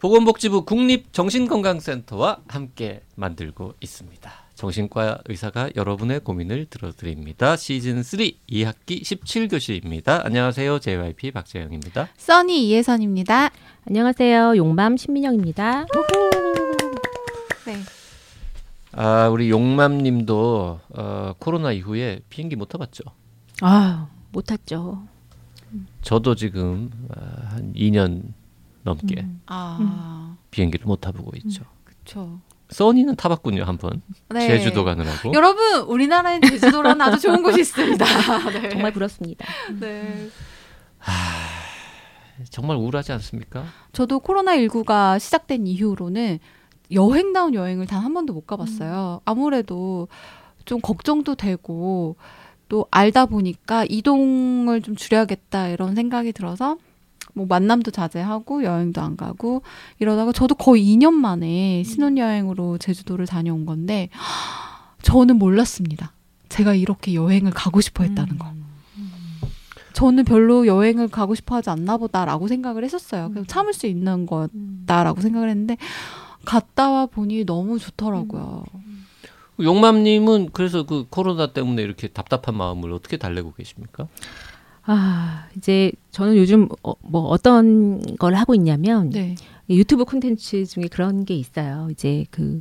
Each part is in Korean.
보건복지부 국립정신건강센터와 함께 만들고 있습니다. 정신과 의사가 여러분의 고민을 들어드립니다. 시즌 3 2학기 17교시입니다. 안녕하세요. JYP 박재영입니다. 써니 이혜선입니다. 안녕하세요. 용맘 신민영입니다. 네. 아, 우리 용맘 님도 어, 코로나 이후에 비행기 못 타봤죠? 아, 못 탔죠. 저도 지금 아, 한 2년 넘게 음. 아, 비행기를 못 타보고 있죠. 그렇죠. 써니는 타봤군요 한 번 네. 제주도 가느라고. 여러분, 우리나라엔 제주도라는 아주 좋은 곳이 있습니다. 네. 정말 부럽습니다. 네. 정말 우울하지 않습니까? 저도 코로나 19가 시작된 이후로는 여행다운 여행을 단 한 번도 못 가봤어요. 아무래도 좀 걱정도 되고 또 알다 보니까 이동을 좀 줄여야겠다 이런 생각이 들어서 뭐 만남도 자제하고 여행도 안 가고 이러다가 저도 거의 2년 만에 신혼여행으로 제주도를 다녀온 건데 저는 몰랐습니다. 제가 이렇게 여행을 가고 싶어 했다는 거. 저는 별로 여행을 가고 싶어 하지 않나 보다라고 생각을 했었어요. 그냥 참을 수 있는 거다라고 생각을 했는데 갔다 와 보니 너무 좋더라고요. 용맘님은 그래서 그 코로나 때문에 이렇게 답답한 마음을 어떻게 달래고 계십니까? 아, 이제 저는 요즘 어, 뭐 어떤 걸 하고 있냐면 네. 유튜브 콘텐츠 중에 그런 게 있어요. 이제 그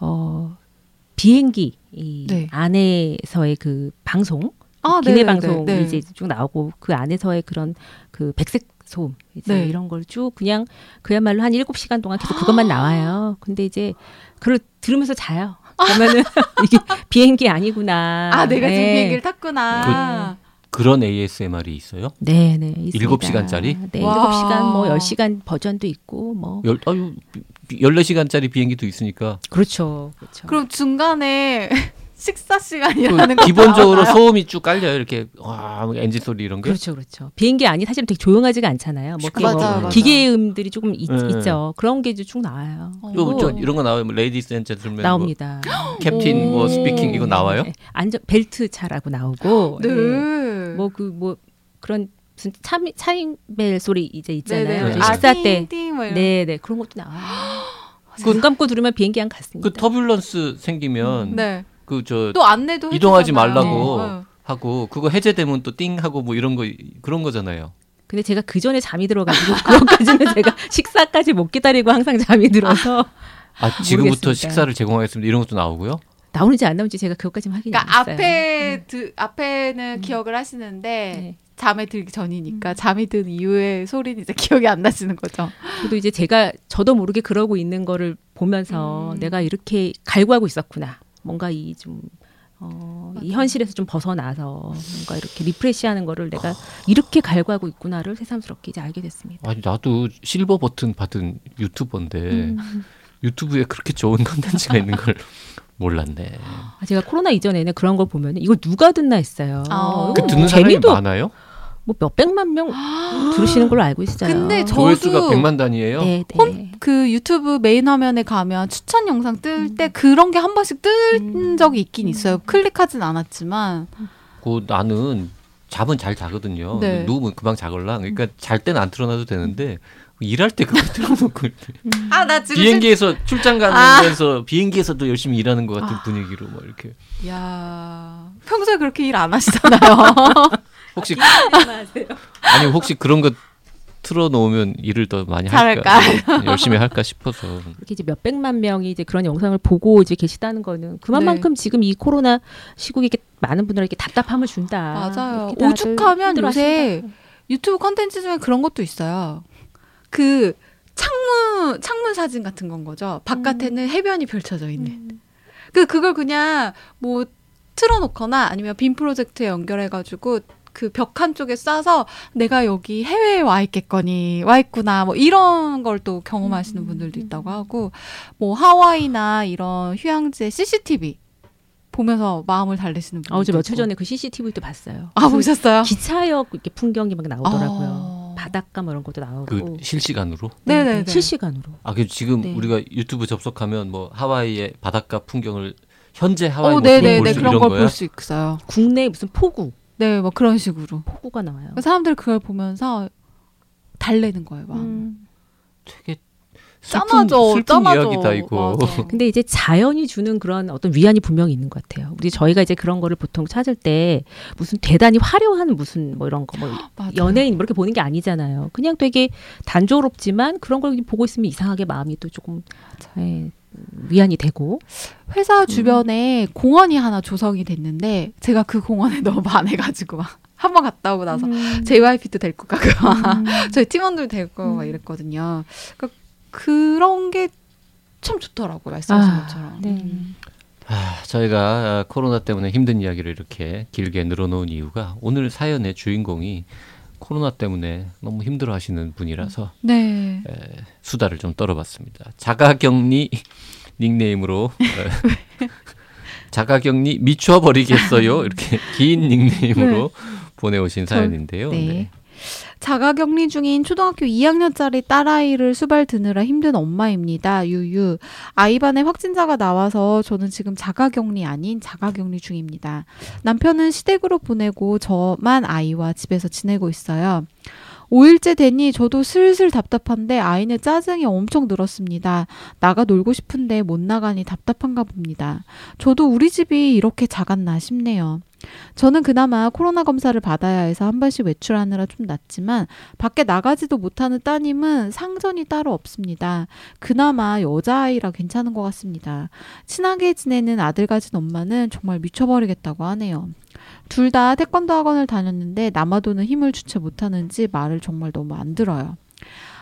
어, 비행기 이 네. 안에서의 그 방송 아, 기내 네네네. 방송 네. 이제 쭉 나오고 그 안에서의 그런 그 백색 소음 이제 네. 이런 걸 쭉 그냥 그야말로 한 일곱 시간 동안 계속 그것만 나와요. 근데 이제 그걸 들으면서 자요. 그러면은 이게 비행기 아니구나. 아, 내가 지금 네. 비행기를 탔구나. 그런 ASMR이 있어요? 네, 네. 있습니다. 일곱 시간짜리? 네, 와. 일곱 시간 뭐열 시간 버전도 있고 뭐 열 아유 14시간짜리 비행기도 있으니까 그렇죠. 그렇죠. 그럼 중간에 식사 그 시간이라는 거 기본적으로 나오나요? 소음이 쭉 깔려요. 이렇게 와 엔진 소리 이런 게. 그렇죠, 그렇죠. 비행기 안이 사실은 되게 조용하지가 않잖아요. 뭐, 맞아요, 뭐 맞아요. 기계의 음들이 조금 있, 네. 죠 그런 게 쭉 나와요. 어. 요, 저 이런 거 나와요. 뭐 ladies and gentlemen 나옵니다. 뭐 captain 뭐 오. speaking 이거 나와요? 네. 안전 벨트 차라고 나오고 네. 뭐 그 뭐 그런 무슨 차 차임벨 소리 이제 있잖아요. 네네. 이제 아, 식사 띵, 때. 띵뭐 이런. 네, 네. 그런 것도 나와요. 눈 감고 들으면 비행기 안 같습니다. 그 turbulence 생기면 네. 그저 또 안내도 이동하지 해주잖아요. 말라고 네. 하고 그거 해제되면 또 띵 하고 뭐 이런 거 그런 거잖아요. 근데 제가 그 전에 잠이 들어가지고 그것까지는 제가 식사까지 못 기다리고 항상 잠이 들어서 아 지금부터 모르겠습니다. 식사를 제공하겠습니다. 이런 것도 나오고요. 나오는지 안 나오는지 제가 그것까지는 확인이 그러니까 안 했어요. 앞에 드, 앞에는 음. 기억을 하시는데 네. 잠에 들기 전이니까 음. 잠이 든 이후의 소리는 이제 기억이 안 나시는 거죠. 저도 이제 제가 저도 모르게 그러고 있는 거를 보면서 음. 내가 이렇게 갈구하고 있었구나. 뭔가 이좀 어, 이 현실에서 좀 벗어나서 뭔가 이렇게 리프레시하는 거를 내가 이렇게 갈구하고 있구나를 새삼스럽게 이제 알게 됐습니다. 아니 나도 silver button 받은 유튜버인데 음. 유튜브에 그렇게 좋은 컨텐츠가 있는 걸 몰랐네. 아, 제가 코로나 이전에는 그런 걸 보면 이거 누가 듣나 했어요. 아. 그 이거 듣는 사람이 재미도 많아요? 뭐 몇백만 명 들으시는 걸로 알고 있어요. 근데 저- 저도 100만 단위예요. 네, 홈- 네. 그 유튜브 메인 화면에 가면 추천 영상 뜰 때 그런 게 한 번씩 뜬 음. 적이 있긴 있어요. 클릭하진 않았지만 그 나는 잠은 잘 자거든요. 네. 누우면 금방 자걸라. 그러니까 잘 때는 안 틀어놔도 되는데 일할 때 그거 틀어놓고 아 나 지금 비행기에서 출장 아. 가면서 비행기에서도 열심히 일하는 것 같은 분위기로 막 이렇게 야 평소에 그렇게 일 안 하시잖아요. 혹시 아니 혹시 그런 거 틀어놓으면 일을 더 많이 할까 열심히 할까 싶어서 이렇게 이제 몇 백만 명이 이제 그런 영상을 보고 이제 계시다는 거는 그만큼 네. 지금 이 코로나 시국에 이렇게 많은 분들에게 답답함을 준다. 맞아요. 오죽하면. 요새 유튜브 컨텐츠 중에 그런 것도 있어요. 그 창문 창문 사진 같은 건 거죠. 바깥에는 해변이 펼쳐져 있는. 음. 그 그걸 그냥 뭐 틀어놓거나 아니면 빔 프로젝트에 연결해가지고 그 벽 한쪽에 쏴서 내가 여기 해외에 와 있겠거니 와 있구나 뭐 이런 걸 또 경험하시는 음, 분들도 음, 있다고 하고 뭐 하와이나 이런 휴양지의 CCTV 보면서 마음을 달래시는 분들. 아, 어제 며칠 전에 그 CCTV도 봤어요. 아 보셨어요? 기차역 이렇게 풍경이 막 나오더라고요. 어. 바닷가 뭐 이런 것도 나오고. 그 실시간으로 네, 네네네. 네, 실시간으로. 아 그 지금 네. 우리가 유튜브 접속하면 뭐 하와이의 바닷가 풍경을 현재 하와이 어, 모습을 네네네 볼수 그런 걸 볼 수 있어요. 국내 무슨 폭우, 네, 뭐 그런 식으로. 폭우가 나와요. 사람들 그걸 보면서 달래는 거예요, 마음. 음. 되게 슬픈, 짠하죠. 슬픈 짠하죠. 이야기다 이거. 맞아. 근데 이제 자연이 주는 그런 어떤 위안이 분명히 있는 것 같아요. 우리 저희가 이제 그런 거를 보통 찾을 때 무슨 대단히 화려한 무슨 뭐 이런 거뭐 맞아요. 연예인 이렇게 보는 게 아니잖아요. 그냥 되게 단조롭지만 그런 걸 보고 있으면 이상하게 마음이 또 조금 예, 위안이 되고 회사 주변에 공원이 하나 조성이 됐는데 제가 그 공원에 너무 반해가지고 막 한 번 갔다 오고 나서 음. JYP도 데리고 가고 막 음. 저희 팀원들 데리고 막 음. 이랬거든요. 그러니까 그런 게 참 좋더라고요. 말씀하신 아, 것처럼. 네. 음. 아, 저희가 아, 코로나 때문에 힘든 이야기를 이렇게 길게 늘어놓은 이유가 오늘 사연의 주인공이 코로나 때문에 너무 힘들어 하시는 분이라서 네. 에, 수다를 좀 떨어봤습니다. 자가격리 닉네임으로 에, 자가격리 미쳐버리겠어요 이렇게 긴 닉네임으로 보내오신 사연인데요. 네. 네. 자가격리 중인 초등학교 2학년짜리 딸아이를 수발 드느라 힘든 엄마입니다. 유유. 아이반에 확진자가 나와서 저는 지금 자가격리 아닌 자가격리 중입니다. 남편은 시댁으로 보내고 저만 아이와 집에서 지내고 있어요. 5일째 되니 저도 슬슬 답답한데 아이는 짜증이 엄청 늘었습니다. 나가 놀고 싶은데 못 나가니 답답한가 봅니다. 저도 우리 집이 이렇게 작았나 싶네요. 저는 그나마 코로나 검사를 받아야 해서 한 번씩 외출하느라 좀 낫지만 밖에 나가지도 못하는 따님은 상전이 따로 없습니다. 그나마 여자아이라 괜찮은 것 같습니다. 친하게 지내는 아들 가진 엄마는 정말 미쳐버리겠다고 하네요. 둘 다 태권도 학원을 다녔는데 남아도는 힘을 주체 못하는지 말을 정말 너무 안 들어요.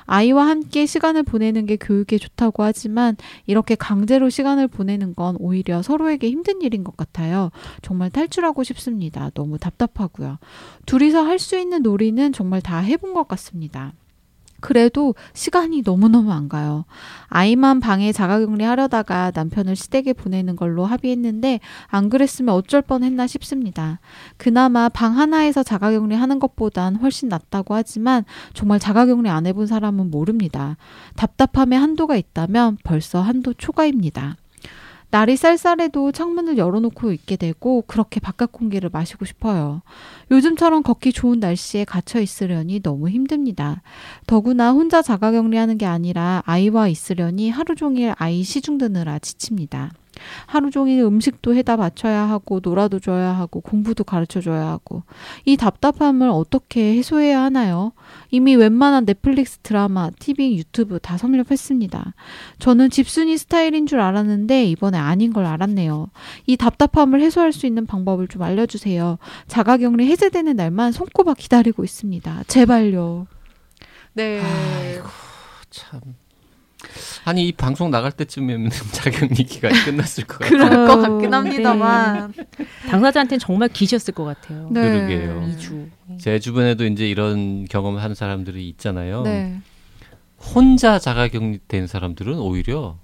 아이와 함께 시간을 보내는 게 교육에 좋다고 하지만 이렇게 강제로 시간을 보내는 건 오히려 서로에게 힘든 일인 것 같아요. 정말 탈출하고 싶습니다. 너무 답답하고요. 둘이서 할 수 있는 놀이는 정말 다 해본 것 같습니다. 그래도 시간이 너무너무 안 가요. 아이만 방에 자가격리 하려다가 남편을 시댁에 보내는 걸로 합의했는데 안 그랬으면 어쩔 뻔했나 싶습니다. 그나마 방 하나에서 자가격리 하는 것보단 훨씬 낫다고 하지만 정말 자가격리 안 해본 사람은 모릅니다. 답답함에 한도가 있다면 벌써 한도 초과입니다. 날이 쌀쌀해도 창문을 열어놓고 있게 되고 그렇게 바깥 공기를 마시고 싶어요. 요즘처럼 걷기 좋은 날씨에 갇혀 있으려니 너무 힘듭니다. 더구나 혼자 자가격리하는 게 아니라 아이와 있으려니 하루 종일 아이 시중 드느라 지칩니다. 하루 종일 음식도 해다 바쳐야 하고 놀아도 줘야 하고 공부도 가르쳐 줘야 하고 이 답답함을 어떻게 해소해야 하나요? 이미 웬만한 넷플릭스 드라마, TV, 유튜브 다 섭렵했습니다. 저는 집순이 스타일인 줄 알았는데 이번에 아닌 걸 알았네요. 이 답답함을 해소할 수 있는 방법을 좀 알려주세요. 자가격리 해제되는 날만 손꼽아 기다리고 있습니다. 제발요. 네. 아이고 참. 아니 이 방송 나갈 때쯤이면 자격리 기간이 끝났을 것 같아요. 그럴 것 어, 같긴 합니다만. 당사자한테는 정말 기셨을 것 같아요. 네. 그러게요. 2주. 제 주변에도 이제 이런 경험을 한 사람들이 있잖아요. 네. 혼자 자가격리된 사람들은 오히려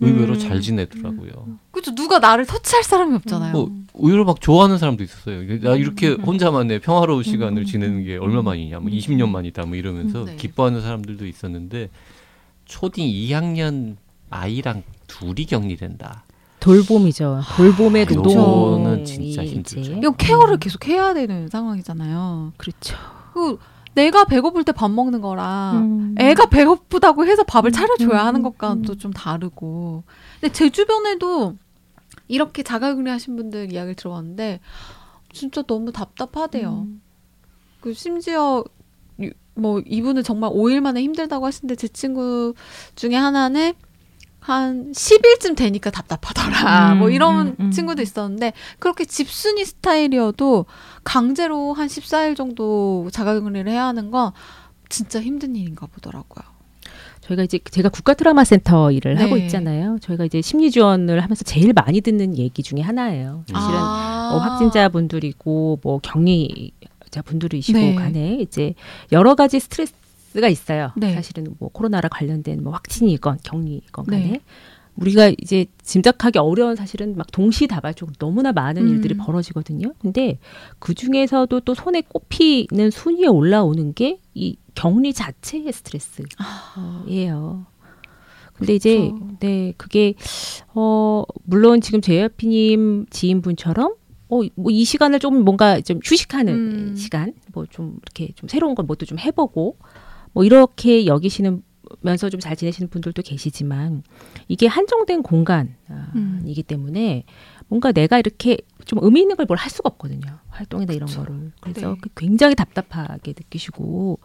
의외로 음. 잘 지내더라고요. 그렇죠. 누가 나를 터치할 사람이 없잖아요. 뭐 의외로 막 좋아하는 사람도 있었어요. 나 이렇게 음. 혼자만의 평화로운 음. 시간을 지내는 게 얼마 만이냐, 뭐 음. 20년 만이다, 뭐 이러면서 음, 네. 기뻐하는 사람들도 있었는데 초딩 2학년 아이랑 둘이 격리된다. 돌봄이죠. 돌봄의 그렇죠. 노동이 그거는 진짜. 힘들죠. 이거 케어를 계속 해야 되는 상황이잖아요. 그렇죠. 그 내가 배고플 때 밥 먹는 거랑 음. 애가 배고프다고 해서 밥을 차려줘야 음, 하는 음, 것과는 음. 또좀 다르고. 근데 제 주변에도 이렇게 자가격리 하신 분들 이야기를 들어봤는데 진짜 너무 답답하대요. 음. 그 심지어 유- 뭐 이분은 정말 5일 만에 힘들다고 하시는데 제 친구 중에 하나는 한 10일쯤 되니까 답답하더라. 음, 뭐 이런 음, 음. 친구도 있었는데 그렇게 집순이 스타일이어도 강제로 한 14일 정도 자가격리를 해야 하는 건 진짜 힘든 일인가 보더라고요. 저희가 이제 제가 국가 트라우마 센터 일을 네. 하고 있잖아요. 저희가 이제 심리 지원을 하면서 제일 많이 듣는 얘기 중에 하나예요. 사실은 아. 어, 확진자분들이고 뭐 격리 자분들이시고 네. 간에 이제 여러 가지 스트레스가 있어요. 네. 사실은 뭐 코로나랑 관련된 뭐 확진이건 격리건 간에 네. 우리가 이제 짐작하기 어려운 사실은 막 동시다발적으로 너너무나 많은 음. 일들이 벌어지거든요. 근데 그 중에서도 또 손에 꼽히는 순위에 올라오는 게 이 격리 자체의 스트레스예요. 근데 이제 아. 그렇죠. 네 그게 어 물론 지금 제이피님 지인분처럼 어 뭐 이 시간을 좀 뭔가 좀 휴식하는 음. 시간 뭐 좀 이렇게 좀 새로운 걸 뭐도 좀 해보고 뭐 이렇게 여기시는 그러면서 좀 잘 지내시는 분들도 계시지만 이게 한정된 공간이기 음. 때문에 뭔가 내가 이렇게 좀 의미 있는 걸 뭘 할 수가 없거든요. 활동이나 이런 그쵸. 거를. 그래서 네. 그 굉장히 답답하게 느끼시고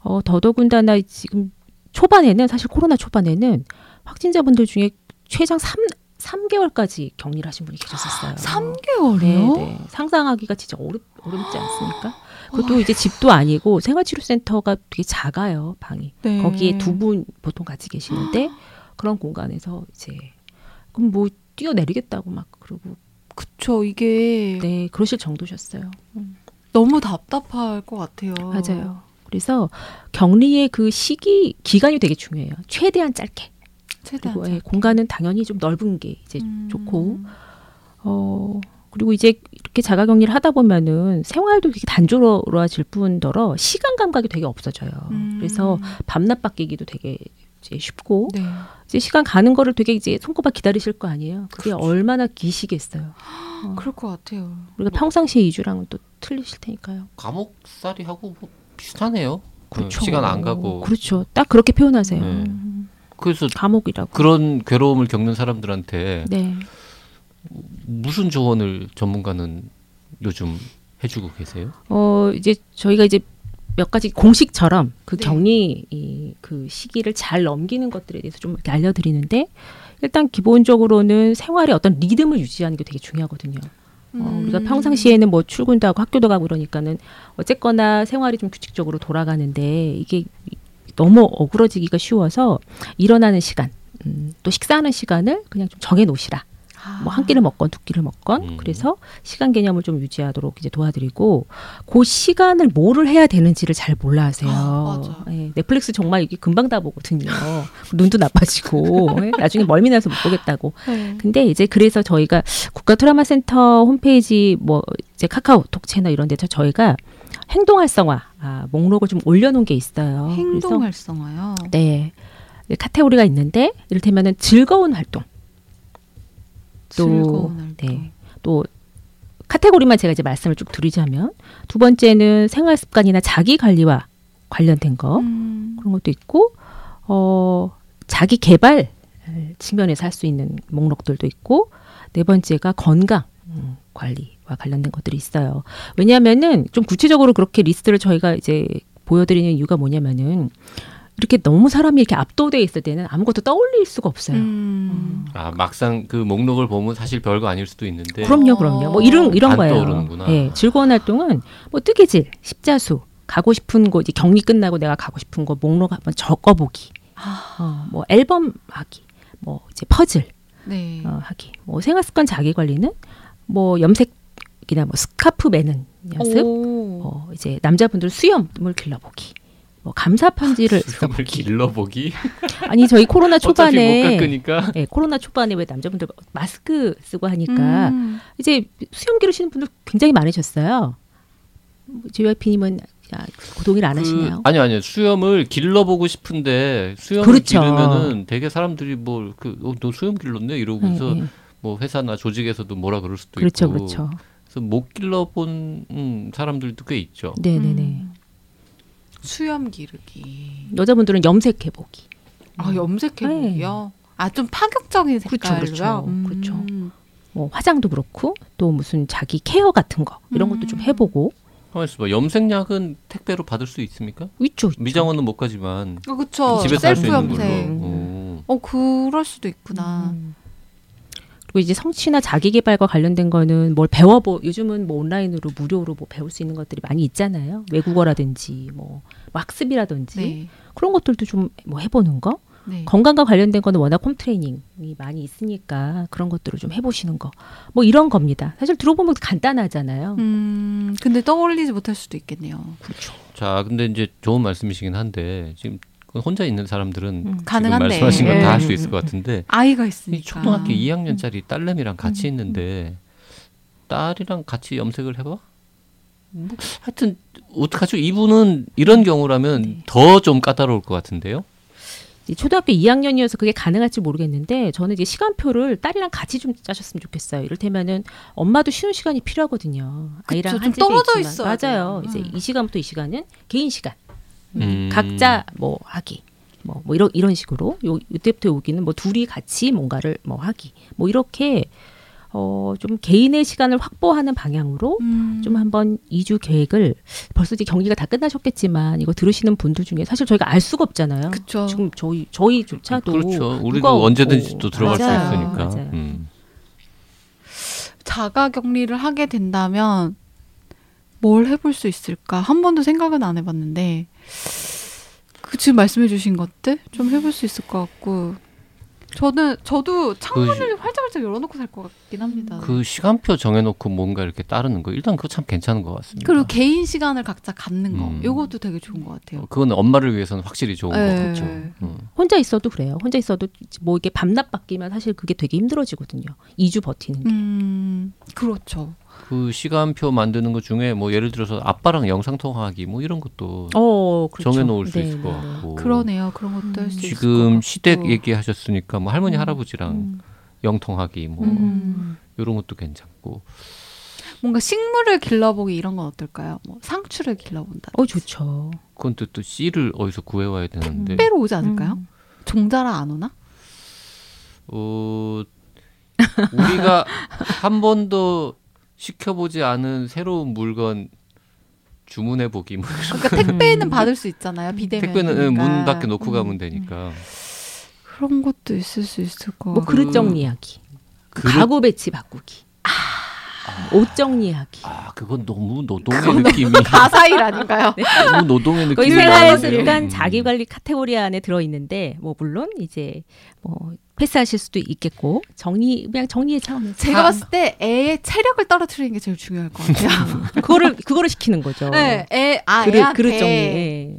어, 더더군다나 지금 초반에는 사실 코로나 초반에는 확진자분들 중에 최장 3 3개월까지 격리를 하신 분이 계셨었어요. 3개월이요? 네, 네. 상상하기가 진짜 어렵, 어렵지 않습니까? 그것도 이제 집도 아니고 생활치료센터가 되게 작아요, 방이. 네. 거기에 두 분 보통 같이 계시는데 그런 공간에서 이제 그럼 뭐 뛰어내리겠다고 막 그러고 그쵸 이게 네 그러실 정도셨어요. 너무 답답할 것 같아요. 맞아요. 그래서 격리의 그 시기 기간이 되게 중요해요. 최대한 짧게. 최대한 그리고 예. 공간은 당연히 좀 넓은 게 이제 음. 좋고 어 그리고 이제 이렇게 자가 격리를 하다 보면은 생활도 되게 단조로워질 뿐더러 시간 감각이 되게 없어져요. 음. 그래서 밤낮 바뀌기도 되게 이제 쉽고 네. 이제 시간 가는 거를 되게 이제 손꼽아 기다리실 거 아니에요. 그게 그렇죠. 얼마나 기시겠어요. 어. 그럴 것 같아요. 우리가 평상시에 이주랑은 또 틀리실 테니까요. 감옥살이하고 뭐 비슷하네요. 그렇죠. 그 시간 안 가고 그렇죠. 딱 그렇게 표현하세요. 네. 음, 그래서 감옥이라고. 그런 괴로움을 겪는 사람들한테 네. 무슨 조언을 전문가는 요즘 해주고 계세요? 어 이제 저희가 이제 몇 가지 공식처럼 그 네. 격리 이, 그 시기를 잘 넘기는 것들에 대해서 좀 알려드리는데 일단 기본적으로는 생활의 어떤 리듬을 유지하는 게 되게 중요하거든요. 어, 우리가 음. 평상시에는 뭐 출근도 하고 학교도 가고 그러니까는 어쨌거나 생활이 좀 규칙적으로 돌아가는데 이게 너무 어그러지기가 쉬워서 일어나는 시간, 음, 또 식사하는 시간을 그냥 좀 정해 놓으시라. 아. 뭐한 끼를 먹건 두 끼를 먹건 음. 그래서 시간 개념을 좀 유지하도록 이제 도와드리고 그 시간을 뭐를 해야 되는지를 잘 몰라 하세요. 아. 예, 넷플릭스 정말 이게 금방 다 보거든요. 눈도 나빠지고 예, 나중에 멀미 나서 못 보겠다고. 네. 근데 이제 그래서 저희가 국가 트라우마 센터 홈페이지 뭐 이제 카카오톡 채널 이런 데서 저희가 행동 활성화 아, 목록을 좀 올려놓은 게 있어요. 행동 활성화요. 네. 카테고리가 있는데 이를테면은 즐거운 활동 또 즐거운 활동. 네. 또 카테고리만 제가 이제 말씀을 쭉 드리자면 두 번째는 생활 습관이나 자기 관리와 관련된 거 음. 그런 것도 있고 어 자기 개발 측면에서 할 수 있는 목록들도 있고 네 번째가 건강 음, 관리와 관련된 것들이 있어요. 왜냐하면은 좀 구체적으로 그렇게 리스트를 저희가 이제 보여드리는 이유가 뭐냐면은 이렇게 너무 사람이 이렇게 압도돼 있을 때는 아무것도 떠올릴 수가 없어요. 음. 아 막상 그 목록을 보면 사실 별거 아닐 수도 있는데 그럼요, 그럼요. 뭐 이런 이런 안 거예요. 떠오르는구나. 예, 즐거운 활동은 뭐 뜨개질, 십자수, 가고 싶은 곳 이제 격리 끝나고 내가 가고 싶은 곳 목록 한번 적어보기. 아, 어, 뭐 앨범 하기, 뭐 이제 퍼즐 네. 어, 하기. 뭐 생활 습관 자기 관리는 뭐 염색 이나 뭐 스카프 매는 연습. 오. 어, 이제 남자분들 수염을 길러보기. 뭐 감사 편지를 수염을 써보기. 길러보기 아니 저희 코로나 초반에 예, 코로나 초반에 왜 남자분들 마스크 쓰고 하니까 음. 이제 수염 기르시는 분들 굉장히 많으셨어요. JYP님은 그 동의를 안 하시나요? 아니 아니요 수염을 길러보고 싶은데 수염을 그렇죠. 기르면은 되게 사람들이 뭐그너 수염 길렀네 이러면서 예, 예. 뭐 회사나 조직에서도 뭐라 그럴 수도 그렇죠, 있고 그렇죠. 그 래서 못 길러본 음, 사람들도 꽤 있죠. 네네네. 음. 수염 기르기. 여자분들은 염색해 보기. 아 염색해 보기요. 아좀 파격적인 그렇죠, 색깔로요. 그렇죠. 음. 그렇죠. 뭐 화장도 그렇고 또 무슨 자기 케어 같은 거 이런 것도 좀 음. 해보고 가만 있어봐. 염색약은 택배로 받을 수 있습니까? 있죠. 있죠. 미장원은 못 가지만 어, 그쵸. 집에서 할 수 있는 걸로. 염색. 음. 오. 어 그럴 수도 있구나. 음. 그리고 이제 성취나 자기 개발과 관련된 거는 뭘 배워보 요즘은 뭐 온라인으로 무료로 뭐 배울 수 있는 것들이 많이 있잖아요. 외국어라든지 뭐, 뭐 학습이라든지 네. 그런 것들도 좀 뭐 해보는 거. 네. 건강과 관련된 거는 워낙 홈 트레이닝이 많이 있으니까 그런 것들을 좀 해보시는 거. 뭐 이런 겁니다. 사실 들어보면 간단하잖아요. 음 근데 떠올리지 못할 수도 있겠네요. 그렇죠. 자, 근데 이제 좋은 말씀이시긴 한데 지금 혼자 있는 사람들은 음. 가능한데. 말씀하신 건 다 할수 네. 있을 것 같은데 아이가 이 있으니까. 초등학교 2학년짜리 딸내미랑 같이 음. 있는데 딸이랑 같이 염색을 해봐? 뭐, 하여튼 어떡하죠? 이분은 이런 경우라면 네. 더좀 까다로울 것 같은데요. 초등학교 2학년이어서 그게 가능할지 모르겠는데 저는 이제 시간표를 딸이랑 같이 좀 짜셨으면 좋겠어요. 이를테면은 엄마도 쉬는 시간이 필요하거든요. 아이랑 그쵸, 한 떨어져 있지만. 있어야 맞아요. 돼요. 이제 음. 이 시간부터 이 시간은 개인 시간. 음. 각자 뭐 하기. 뭐, 뭐 이런 이런 식으로 요 이때부터 여기는 뭐 둘이 같이 뭔가를 뭐 하기 뭐 이렇게 어 좀 개인의 시간을 확보하는 방향으로 음. 좀 한번 이주 계획을 벌써 이제 경기가 다 끝나셨겠지만 이거 들으시는 분들 중에 사실 저희가 알 수가 없잖아요. 그쵸. 지금 저희 저희조차도 그렇죠. 우리도 언제든지. 또 들어갈 맞아요. 수 있으니까. 맞아요. 음. 자가 격리를 하게 된다면 뭘 해볼 수 있을까 한 번도 생각은 안 해봤는데 그 지금 말씀해주신 것들 좀 해볼 수 있을 것 같고 저는 저도 창문을 활짝활짝 열어놓고 살 것 같긴 합니다. 그 시간표 정해놓고 뭔가 이렇게 따르는 거 일단 그거 참 괜찮은 것 같습니다. 그리고 개인 시간을 각자 갖는 거 음. 이것도 되게 좋은 것 같아요. 어, 그건 엄마를 위해서는 확실히 좋은 네. 것 같죠. 음. 혼자 있어도 그래요. 혼자 있어도 뭐 이게 밤낮 바뀌면 사실 그게 되게 힘들어지거든요. 2주 버티는 게. 음 그렇죠. 그 시간표 만드는 것 중에 뭐 예를 들어서 아빠랑 영상 통화하기 뭐 이런 것도 어, 그렇죠. 정해놓을 수 네, 있을 것 네, 네. 같고. 그러네요. 그런 것도 할수 있을 것 지금. 시댁 얘기하셨으니까 뭐 할머니 음. 할아버지랑 음. 영통하기 뭐 음. 이런 것도 괜찮고. 뭔가 식물을 길러보기 이런 건 어떨까요? 뭐 상추를 길러본다. 어, 좋죠. 그건 또, 또 씨를 어디서 구해와야 되는데. 택배로 오지 않을까요? 음. 종자라 안 오나? 어, 우리가 한 번도 시켜보지 않은 새로운 물건 주문해 보기. 뭐 그러니까 택배는 받을 수 있잖아요. 비대면. 택배는 응, 문 그러니까. 밖에 놓고 음. 가면 되니까. 그런 것도 있을 수 있을 것 뭐. 그릇 정리하기. 그릇- 가구 배치 바꾸기. 옷 정리하기. 아, 그건 너무 노동의 느낌이 가사일 아닌가요? 너무 노동의 느낌이 거의 그릇 생활 정리하기. 습관 음. 자기 관리 카테고리 안에 들어 있는데 뭐 물론 이제 뭐 패스하실 수도 있겠고 정리 그냥 정리의 차원에서 제가 아, 봤을 때 애의 체력을 떨어뜨리는 게 제일 중요할 것 같아요. 그거를 그거를 시키는 거죠. 네, 애, 아, 그릇 애한테 그릇 정리. 예.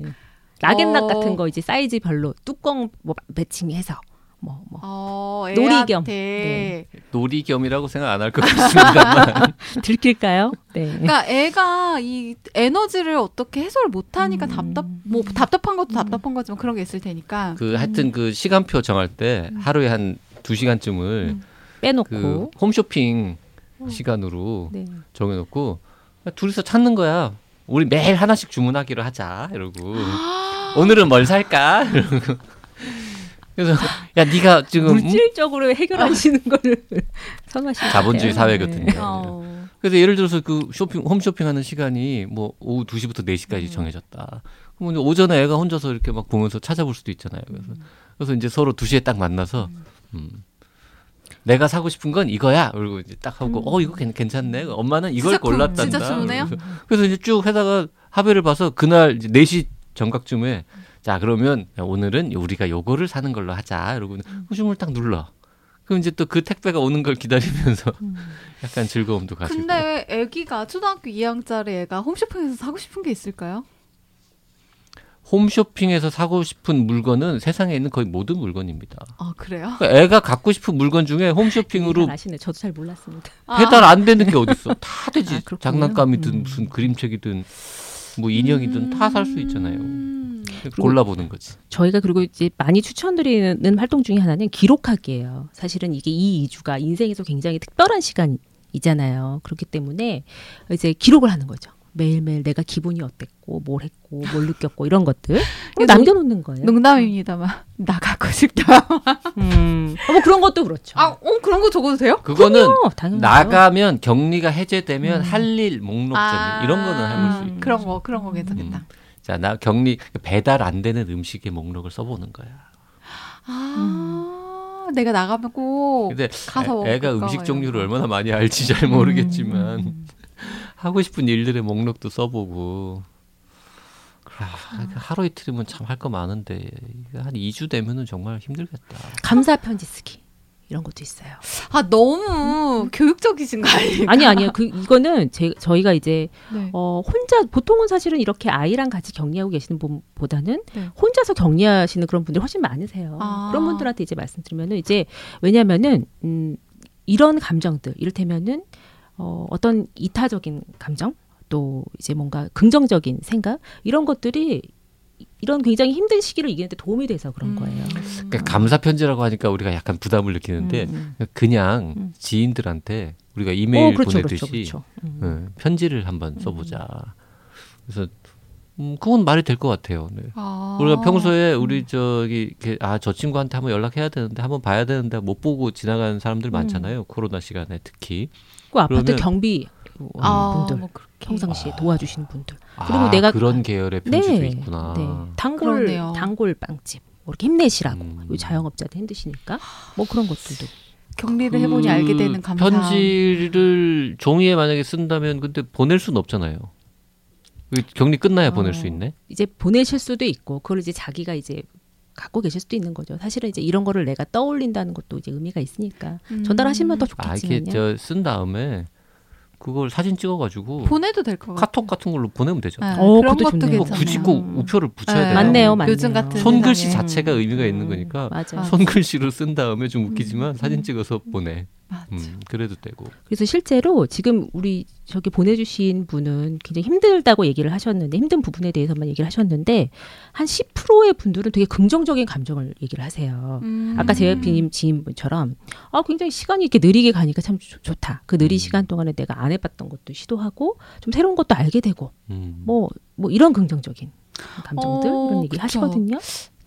락앤락 어. 같은 거 이제 사이즈별로 뚜껑 뭐 매칭해서 뭐 뭐. 어, 놀이 애한테 겸. 네. 놀이겸이라고 생각 안 할 것 같습니다만. 들킬까요? 네. 그러니까 애가 이 에너지를 어떻게 해소를 못 하니까 음. 답답 뭐 답답한 것도 답답한 거지만 그런 게 있을 테니까 그 하여튼 그 시간표 정할 때 하루에 한 두 시간쯤을 음. 빼놓고 그 홈쇼핑 시간으로 네. 정해 놓고 둘이서 찾는 거야. 우리 매일 하나씩 주문하기로 하자 이러고 오늘은 뭘 살까 이러고 그래서 야 네가 지금 음? 물질적으로 해결하시는 거를 선호하시는 것 자본주의. 사회거든요. 네. 어. 그래서 예를 들어서 그 쇼핑 홈쇼핑하는 시간이 뭐 오후 2시부터 4시까지 정해졌다. 그러면 이제 오전에 애가 혼자서 이렇게 막 보면서 찾아볼 수도 있잖아요. 그래서 그래서 이제 서로 2시에 딱 만나서 음. 내가 사고 싶은 건 이거야. 그리고 이제 딱 하고 어 이거 괜- 괜찮네. 엄마는 이걸 골랐단다. 그래서, 그래서 이제 쭉 해다가 합의를 봐서 그날 이제 4시 정각쯤에 자 그러면 오늘은 우리가 요거를 사는 걸로 하자. 이러고 후중을 딱 눌러. 그럼 이제 또 그 택배가 오는 걸 기다리면서 약간 즐거움도 가지고. 근데 왜 애기가 초등학교 2학년짜리 애가 홈쇼핑에서 사고 싶은 게 있을까요? 홈쇼핑에서 사고 싶은 물건은 세상에 있는 거의 모든 물건입니다. 아 그래요? 그러니까 애가 갖고 싶은 물건 중에 홈쇼핑으로 잘 아시네. 저도 잘 몰랐습니다. 배달 안 되는 게 어딨어? 다 되지. 아. 장난감이든 음. 무슨 그림책이든 뭐 인형이든 다 살 수 있잖아요. 음. 골라보는 거지. 저희가 그리고 이제 많이 추천드리는 활동 중에 하나는 기록하기예요. 사실은 이게 이 2주가 인생에서 굉장히 특별한 시간이잖아요. 그렇기 때문에 이제 기록을 하는 거죠. 매일매일 내가 기분이 어땠고 뭘 했고 뭘 느꼈고 이런 것들 남겨놓는 거예요. 농담입니다만 나가고 싶다. 음. 어, 뭐 그런 것도 그렇죠. 아, 어 그런 거 적어도 돼요? 그거는 어, 당연하죠. 나가면 격리가 해제되면 음. 할일 목록점 아, 이런 거는 해볼 수 있고. 그런 거 그런 거 괜찮겠다. 음. 자, 나 격리 배달 안 되는 음식의 목록을 써보는 거야. 아 내가 나가면 꼭 근데 가서 애, 가 먹을까 음식 봐, 종류를. 얼마나 많이 알지 잘 모르겠지만 음. 하고 싶은 일들의 목록도 써보고 아, 하루 이틀이면 참 할 거 많은데 이거 한 2주 되면은 정말 힘들겠다. 감사 편지 쓰기 이런 것도 있어요. 아 너무 교육적이신 거 아니에요? 아니 아니요. 그 이거는 제, 저희가 이제 네. 어, 혼자 보통은 사실은 이렇게 아이랑 같이 격리하고 계시는 분보다는 네. 혼자서 격리하시는 그런 분들이 훨씬 많으세요. 아. 그런 분들한테 이제 말씀드리면은 이제 왜냐면은 음, 이런 감정들 이를테면은 어, 어떤 이타적인 감정 또 이제 뭔가 긍정적인 생각 이런 것들이 이런 굉장히 힘든 시기를 이기는데 도움이 돼서 그런 음. 거예요. 그러니까 감사 편지라고 하니까 우리가 약간 부담을 느끼는데 음, 그냥 음. 지인들한테 우리가 이메일 어, 그렇죠, 보내듯이 그렇죠, 그렇죠. 음. 어, 편지를 한번 써보자. 그래서 음, 그건 말이 될 것 같아요. 네. 아. 우리가 평소에 우리 저기 아 저 친구한테 한번 연락해야 되는데 한번 봐야 되는데 못 보고 지나가는 사람들 많잖아요. 코로나 시간에 특히. 그 아파트 그러면- 경비 아, 분들 뭐. 평상시에 도와주시는 분들. 아, 그리고 내가- 그런 계열의 편지도 있구나. 네. 단골 그러네요. 단골 빵집 뭐 이렇게 힘내시라고 음. 요 자영업자들 힘드시니까 뭐 그런 것들도 격리를 해보니 알게 되는 감사. 그 편지를 종이에 만약에 쓴다면 근데 보낼 수는 없잖아요. 그 격리 끝나야 어. 보낼 수 있네. 이제 보내실 수도 있고 그걸 이제 자기가 이제 갖고 계실 수도 있는 거죠. 사실은 이제 이런 거를 내가 떠올린다는 것도 이제 의미가 있으니까 음. 전달하시면 더아 이게 좋겠지만요. 저쓴 다음에 그걸 사진 찍어가지고 보내도 될 것 같아요. 카톡 같은 걸로 보내면 되잖아요. 네, 어, 그런 것도 좋네요. 뭐 괜찮아요. 굳이 꼭 우표를 붙여야 네. 돼요. 맞네요, 맞네요. 요즘 같은 손글씨 세상에. 자체가 의미가 있는 음, 거니까 맞아. 아. 손글씨로 쓴 다음에 좀 웃기지만 음. 사진 찍어서 보내. 음, 그래도 되고. 그래서 실제로 지금 우리 저기 보내주신 분은 굉장히 힘들다고 얘기를 하셨는데 힘든 부분에 대해서만 얘기를 하셨는데 한 10%의 분들은 되게 긍정적인 감정을 얘기를 하세요. 음. 아까 제이피님 지인분처럼 아 굉장히 시간이 이렇게 느리게 가니까 참 좋- 좋다. 그 느린 음. 시간 동안에 내가 안 해봤던 것도 시도하고 좀 새로운 것도 알게 되고 음. 뭐뭐 이런 긍정적인 감정들 어, 이런 얘기 그쵸. 하시거든요.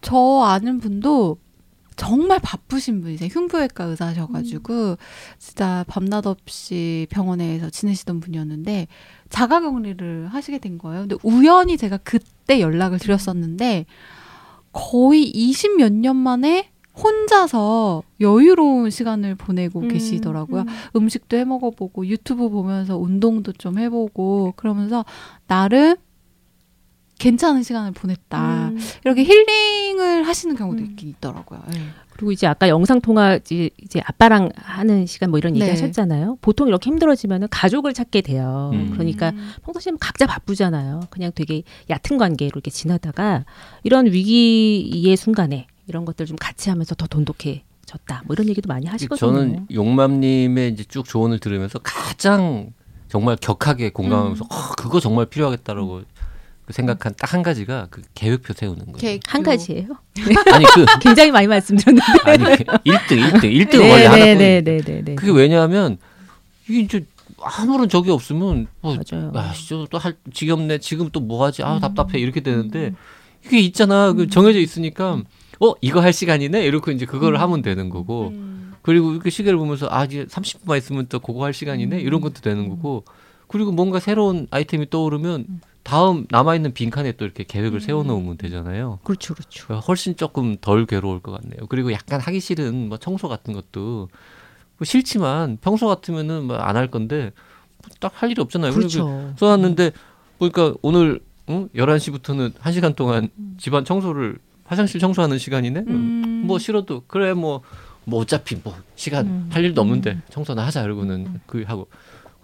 저 아는 분도 정말 바쁘신 분이세요. 흉부외과 의사셔가지고 진짜 밤낮 없이 병원에서 지내시던 분이었는데 자가격리를 하시게 된 거예요. 근데 우연히 제가 그때 연락을 드렸었는데 거의 20몇년 만에 혼자서 여유로운 시간을 보내고 음, 계시더라고요. 음. 음식도 해 먹어보고 유튜브 보면서 운동도 좀 해보고 그러면서 나름 괜찮은 시간을 보냈다. 음. 이렇게 힐링을 하시는 경우도 음. 있긴 있더라고요. 예. 그리고 이제 아까 영상 통화 이제, 이제 아빠랑 하는 시간 뭐 이런 얘기 네. 하셨잖아요. 보통 이렇게 힘들어지면은 가족을 찾게 돼요. 음. 그러니까 평소시에 각자 바쁘잖아요. 그냥 되게 얕은 관계로 이렇게 지나다가 이런 위기의 순간에 이런 것들 좀 같이 하면서 더 돈독해졌다. 뭐 이런 얘기도 많이 하시거든요. 저는 용맘님의 이제 쭉 조언을 들으면서 가장 정말 격하게 공감하면서 음. 어, 그거 정말 필요하겠다라고 그 생각한 딱 한 가지가 그 계획표 세우는 거예요. 계획- 한 가지예요. 아니 그 굉장히 많이 말씀드렸는데. 아니 그 1등 1등 1등 원래 하나 네, 네, 네, 네. 그게 왜냐하면 이게 이제 아무런 적이 없으면 뭐 맞아요. 아, 또할 지겹네. 지금 또 뭐 하지? 아, 음. 답답해. 이렇게 되는데 이게 있잖아. 그 정해져 있으니까 어, 이거 할 시간이네. 이렇게 이제 음. 하면 되는 거고. 음. 그리고 이렇게 시계를 보면서 아, 이제 30분만 있으면 또 그거 할 시간이네. 이런 것도 되는 거고. 그리고 뭔가 새로운 아이템이 떠오르면 다음 남아 있는 빈칸에 또 이렇게 계획을 세워 놓으면 되잖아요. 그렇죠, 그렇죠. 그러니까 훨씬 조금 덜 괴로울 것 같네요. 그리고 약간 하기 싫은 뭐 청소 같은 것도 뭐 싫지만 평소 같으면은 뭐 안 할 건데 딱 할 일이 없잖아요. 그렇죠. 써놨는데 보니까 오늘 응? 11시부터는 1시간 동안 집안 청소를 화장실 청소하는 시간이네. 음. 뭐 싫어도 그래 뭐뭐 어차피 뭐 시간 음. 할 일도 없는데 청소나 하자 이러고는 그 하고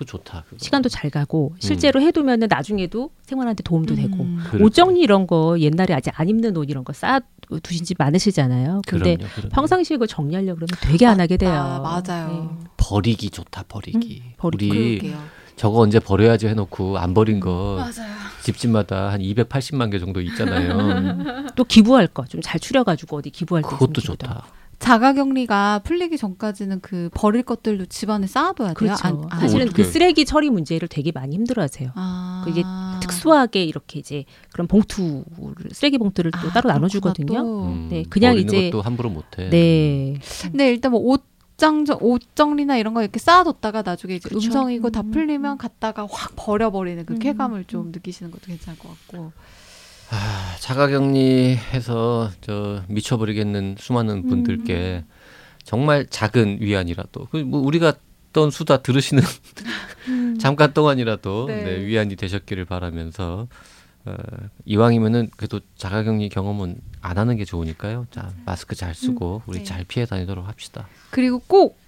그거 좋다. 그거. 시간도 잘 가고 실제로 해두면은 나중에도 생활하는데 도움도 되고 음. 그렇죠. 옷 정리 이런 거 옛날에 아직 안 입는 옷 이런 거 쌓아 두신 집 많으시잖아요. 근데 그럼요, 그럼요. 평상시에 그거 정리하려고 그러면 되게 안 하게 돼요. 아, 맞아요. 네. 버리기 좋다 버리기. 음, 버리기. 우리 그러게요. 저거 언제 버려야지 해놓고 안 버린 거 맞아요. 집집마다 한 280만 개 정도 있잖아요. 또 기부할 거 좀 잘 추려가지고 어디 기부할 때 그것도 좋다. 자가격리가 풀리기 전까지는 그 버릴 것들도 집안에 쌓아둬야 돼요. 그렇죠. 안- 아, 사실은 어떻게- 그 쓰레기 처리 문제를 되게 많이 힘들어하세요. 아. 그게 특수하게 이렇게 이제 그런 봉투 쓰레기 봉투를 또 아, 따로 나눠주거든요. 또. 음, 네, 그냥 이제- 것도 함부로 못해. 네, 근데 일단 뭐 옷장 옷 정리나 이런 거 이렇게 쌓아뒀다가 나중에 이제 그쵸. 음성이고 다 음, 풀리면 음. 갔다가 확 버려버리는 그 음, 쾌감을 좀 음. 느끼시는 것도 괜찮을 것 같고. 아, 자가격리해서 저 미쳐버리겠는 수많은 분들께 정말 작은 위안이라도 그뭐 우리가 했던 수다 들으시는 잠깐 동안이라도 네. 네, 위안이 되셨기를 바라면서 어, 이왕이면은 그래도 자가격리 경험은 안 하는 게 좋으니까요. 자 마스크 잘 쓰고 우리 네. 잘 피해 다니도록 합시다. 그리고 꼭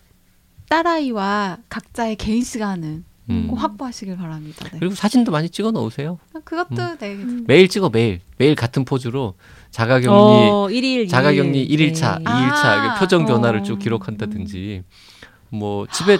딸아이와 각자의 개인 시간은 음. 꼭 확보하시길 바랍니다. 네. 그리고 사진도 많이 찍어 놓으세요. 그것도 되게 괜찮- 매일 찍어 매일 매일 같은 포즈로 자가격리 어, 자가격리 일. 1일차, 네. 2일차 아, 표정 변화를 어. 쭉 기록한다든지 뭐 집에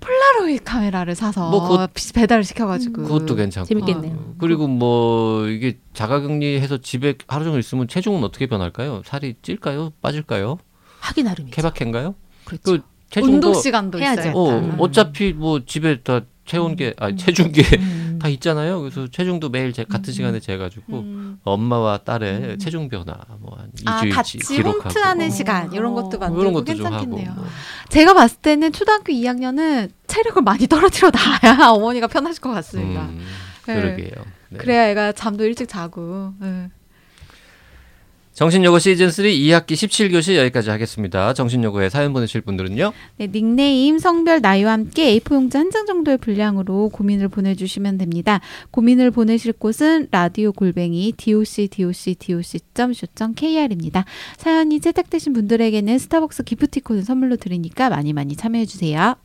폴라로이드 카메라를 사서 뭐 배달을 시켜가지고 그것도 괜찮고 재밌겠네요. 어, 그리고 뭐 이게 자가격리해서 집에 하루 종일 있으면 체중은 어떻게 변할까요? 살이 찔까요? 빠질까요? 하기 나름이죠. 케바케인가요? 그렇죠. 그 체중도 운동 시간도 해야죠. 어, 음. 어차피 뭐 집에 다 채운 게 아니 체중 게다 음. 다 있잖아요. 그래서 체중도 매일 제, 같은 시간에 재가지고 음. 엄마와 딸의 음. 체중 변화 뭐한 아, 2주일치 같이 기록하고 홈트하는 어. 시간 이런 것도 어, 만들고 것도 하고 괜찮겠네요. 뭐. 제가 봤을 때는 초등학교 2학년은 체력을 많이 떨어뜨려 놔야 어머니가 편하실 것 같습니다. 음, 네. 그러게요. 네. 그래야 애가 잠도 일찍 자고. 네. 정신여고 시즌 3 2학기 17교시 여기까지 하겠습니다. 정신여고에 사연 보내실 분들은요. 네, 닉네임, 성별, 나이와 함께 A4 용지 한 장 정도의 분량으로 고민을 보내주시면 됩니다. 고민을 보내실 곳은 라디오 골뱅이 doc doc doc.co.kr입니다. 사연이 채택되신 분들에게는 스타벅스 기프티콘을 선물로 드리니까 많이 많이 참여해주세요.